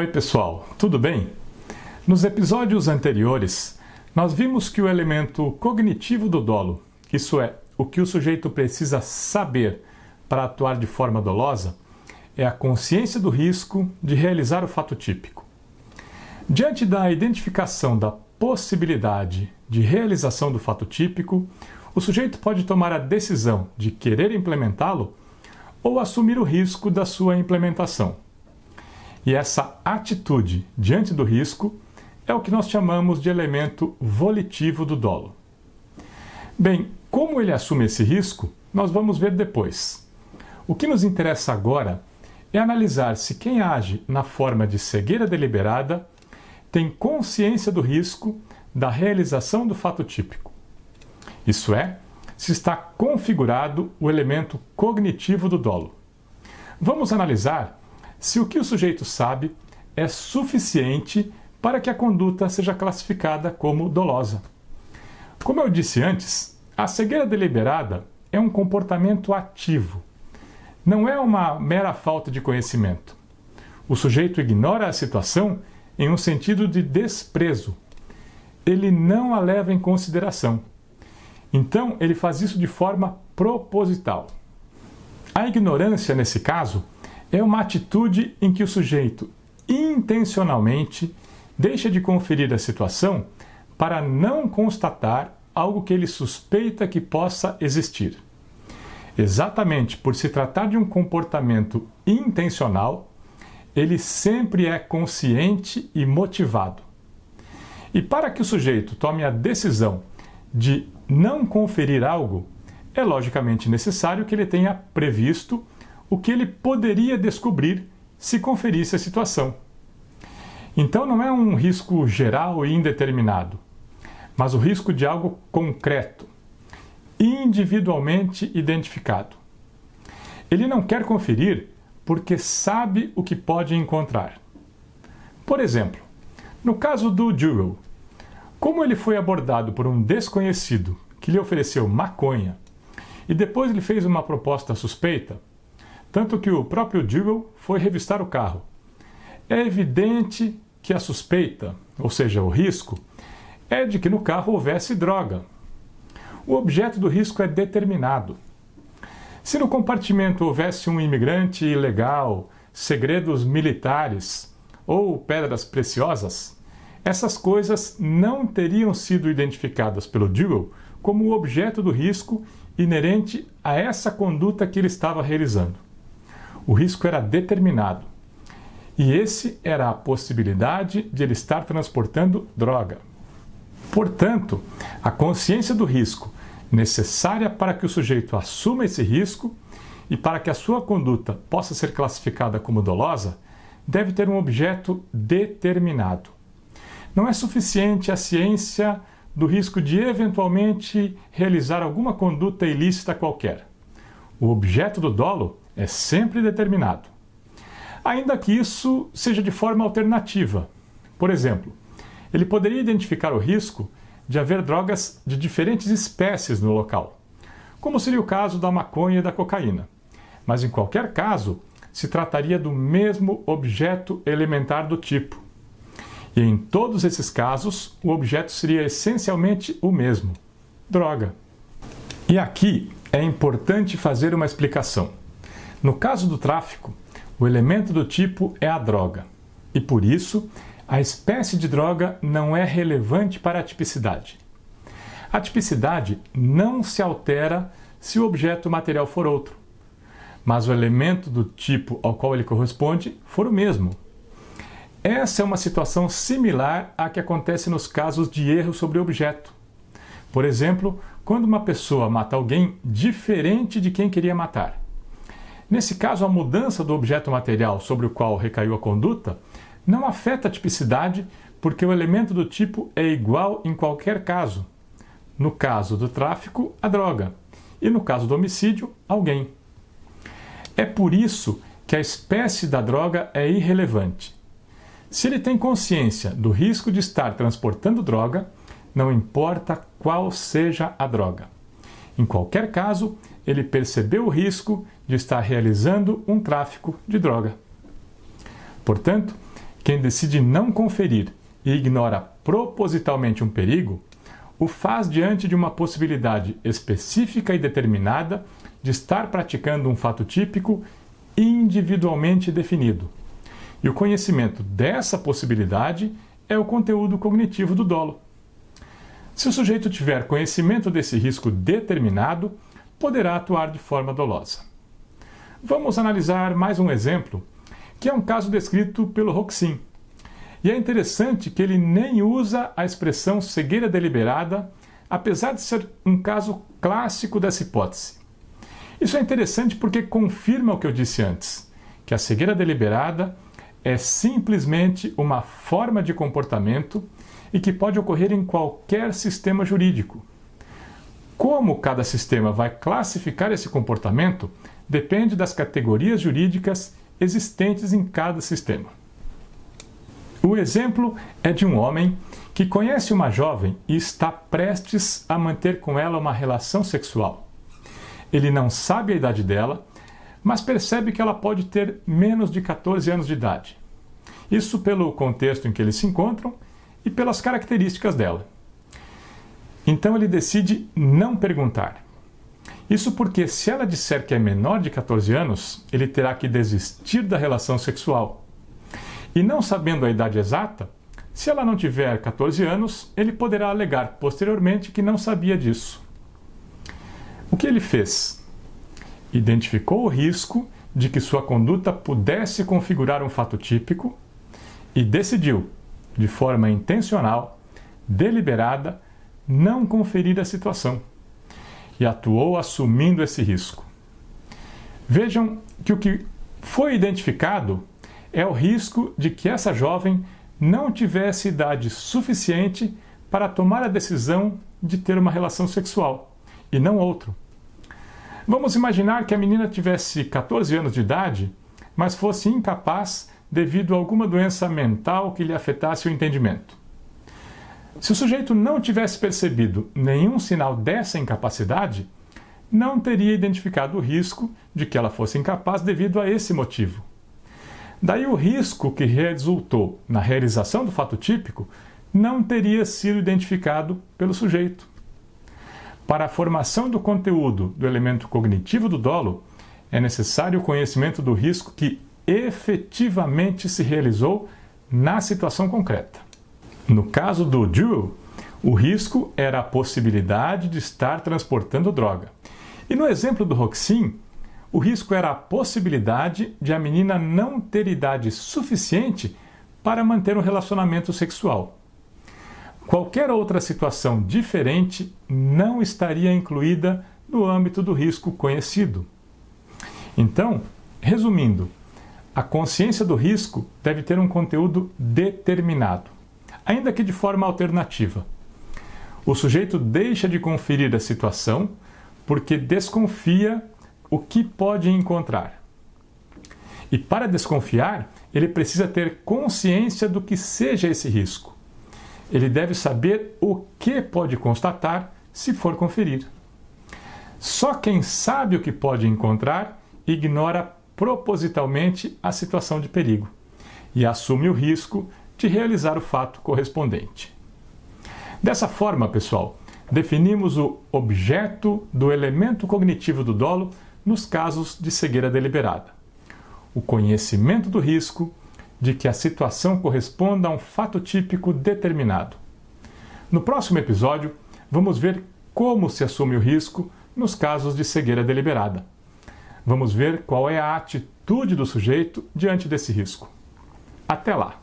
Oi, pessoal, tudo bem? Nos episódios anteriores, nós vimos que o elemento cognitivo do dolo, isso é, o que o sujeito precisa saber para atuar de forma dolosa, é a consciência do risco de realizar o fato típico. Diante da identificação da possibilidade de realização do fato típico, o sujeito pode tomar a decisão de querer implementá-lo ou assumir o risco da sua implementação. E essa atitude diante do risco é o que nós chamamos de elemento volitivo do dolo. Bem, como ele assume esse risco, nós vamos ver depois. O que nos interessa agora é analisar se quem age na forma de cegueira deliberada tem consciência do risco da realização do fato típico. Isso é, se está configurado o elemento cognitivo do dolo. Vamos analisar se o que o sujeito sabe é suficiente para que a conduta seja classificada como dolosa. Como eu disse antes, a cegueira deliberada é um comportamento ativo. Não é uma mera falta de conhecimento. O sujeito ignora a situação em um sentido de desprezo. Ele não a leva em consideração. Então, ele faz isso de forma proposital. A ignorância, nesse caso, é uma atitude em que o sujeito intencionalmente deixa de conferir a situação para não constatar algo que ele suspeita que possa existir. Exatamente por se tratar de um comportamento intencional, ele sempre é consciente e motivado. E para que o sujeito tome a decisão de não conferir algo, é logicamente necessário que ele tenha previsto o que ele poderia descobrir se conferisse a situação. Então não é um risco geral e indeterminado, mas o risco de algo concreto, individualmente identificado. Ele não quer conferir porque sabe o que pode encontrar. Por exemplo, no caso do Jewel, como ele foi abordado por um desconhecido que lhe ofereceu maconha e depois lhe fez uma proposta suspeita, tanto que o próprio Jewel foi revistar o carro. É evidente que a suspeita, ou seja, o risco, é de que no carro houvesse droga. O objeto do risco é determinado. Se no compartimento houvesse um imigrante ilegal, segredos militares ou pedras preciosas, essas coisas não teriam sido identificadas pelo Dewey como o objeto do risco inerente a essa conduta que ele estava realizando. O risco era determinado. E esse era a possibilidade de ele estar transportando droga. Portanto, a consciência do risco necessária para que o sujeito assuma esse risco e para que a sua conduta possa ser classificada como dolosa deve ter um objeto determinado. Não é suficiente a ciência do risco de eventualmente realizar alguma conduta ilícita qualquer. O objeto do dolo é sempre determinado. Ainda que isso seja de forma alternativa. Por exemplo, ele poderia identificar o risco de haver drogas de diferentes espécies no local, como seria o caso da maconha e da cocaína. Mas em qualquer caso, se trataria do mesmo objeto elementar do tipo. E em todos esses casos, o objeto seria essencialmente o mesmo: droga. E aqui é importante fazer uma explicação. No caso do tráfico, o elemento do tipo é a droga, e por isso a espécie de droga não é relevante para a tipicidade. A tipicidade não se altera se o objeto material for outro, mas o elemento do tipo ao qual ele corresponde for o mesmo, essa é uma situação similar à que acontece nos casos de erro sobre objeto. Por exemplo, quando uma pessoa mata alguém diferente de quem queria matar. Nesse caso, a mudança do objeto material sobre o qual recaiu a conduta não afeta a tipicidade porque o elemento do tipo é igual em qualquer caso. No caso do tráfico, a droga, e no caso do homicídio, alguém. É por isso que a espécie da droga é irrelevante. Se ele tem consciência do risco de estar transportando droga, não importa qual seja a droga. Em qualquer caso, ele percebeu o risco de estar realizando um tráfico de droga. Portanto, Quem decide não conferir e ignora propositalmente um perigo, o faz diante de uma possibilidade específica e determinada de estar praticando um fato típico individualmente definido. E o conhecimento dessa possibilidade é o conteúdo cognitivo do dolo. Se o sujeito tiver conhecimento desse risco determinado, poderá atuar de forma dolosa. Vamos analisar mais um exemplo, que é um caso descrito pelo Roxin. E é interessante que ele nem usa a expressão cegueira deliberada, apesar de ser um caso clássico dessa hipótese. Isso é interessante porque confirma o que eu disse antes, que a cegueira deliberada é simplesmente uma forma de comportamento e que pode ocorrer em qualquer sistema jurídico. Como cada sistema vai classificar esse comportamento depende das categorias jurídicas existentes em cada sistema. O exemplo é de um homem que conhece uma jovem e está prestes a manter com ela uma relação sexual. Ele não sabe a idade dela, mas percebe que ela pode ter menos de 14 anos de idade. Isso pelo contexto em que eles se encontram e pelas características dela. Então ele decide não perguntar. Isso porque, se ela disser que é menor de 14 anos, ele terá que desistir da relação sexual. E não sabendo a idade exata, se ela não tiver 14 anos, ele poderá alegar posteriormente que não sabia disso. O que ele fez? Identificou o risco de que sua conduta pudesse configurar um fato típico e decidiu, de forma intencional, deliberada, não conferir a situação e atuou assumindo esse risco. Vejam que o que foi identificado é o risco de que essa jovem não tivesse idade suficiente para tomar a decisão de ter uma relação sexual e não outro. Vamos imaginar que a menina tivesse 14 anos de idade, mas fosse incapaz devido a alguma doença mental que lhe afetasse o entendimento. Se o sujeito não tivesse percebido nenhum sinal dessa incapacidade, não teria identificado o risco de que ela fosse incapaz devido a esse motivo. Daí o risco que resultou na realização do fato típico não teria sido identificado pelo sujeito. Para a formação do conteúdo do elemento cognitivo do dolo, é necessário o conhecimento do risco que efetivamente se realizou na situação concreta. No caso do Jewel, o risco era a possibilidade de estar transportando droga. E no exemplo do Roxin, o risco era a possibilidade de a menina não ter idade suficiente para manter um relacionamento sexual. Qualquer outra situação diferente não estaria incluída no âmbito do risco conhecido. Então, resumindo, a consciência do risco deve ter um conteúdo determinado ainda que de forma alternativa. O sujeito deixa de conferir a situação porque desconfia o que pode encontrar. E para desconfiar, ele precisa ter consciência do que seja esse risco. Ele deve saber o que pode constatar se for conferir. Só quem sabe o que pode encontrar ignora propositalmente a situação de perigo e assume o risco de realizar o fato correspondente. Dessa forma, pessoal, definimos o objeto do elemento cognitivo do dolo nos casos de cegueira deliberada. O conhecimento do risco de que a situação corresponda a um fato típico determinado. No próximo episódio, vamos ver como se assume o risco nos casos de cegueira deliberada. Vamos ver qual é a atitude do sujeito diante desse risco. Até lá!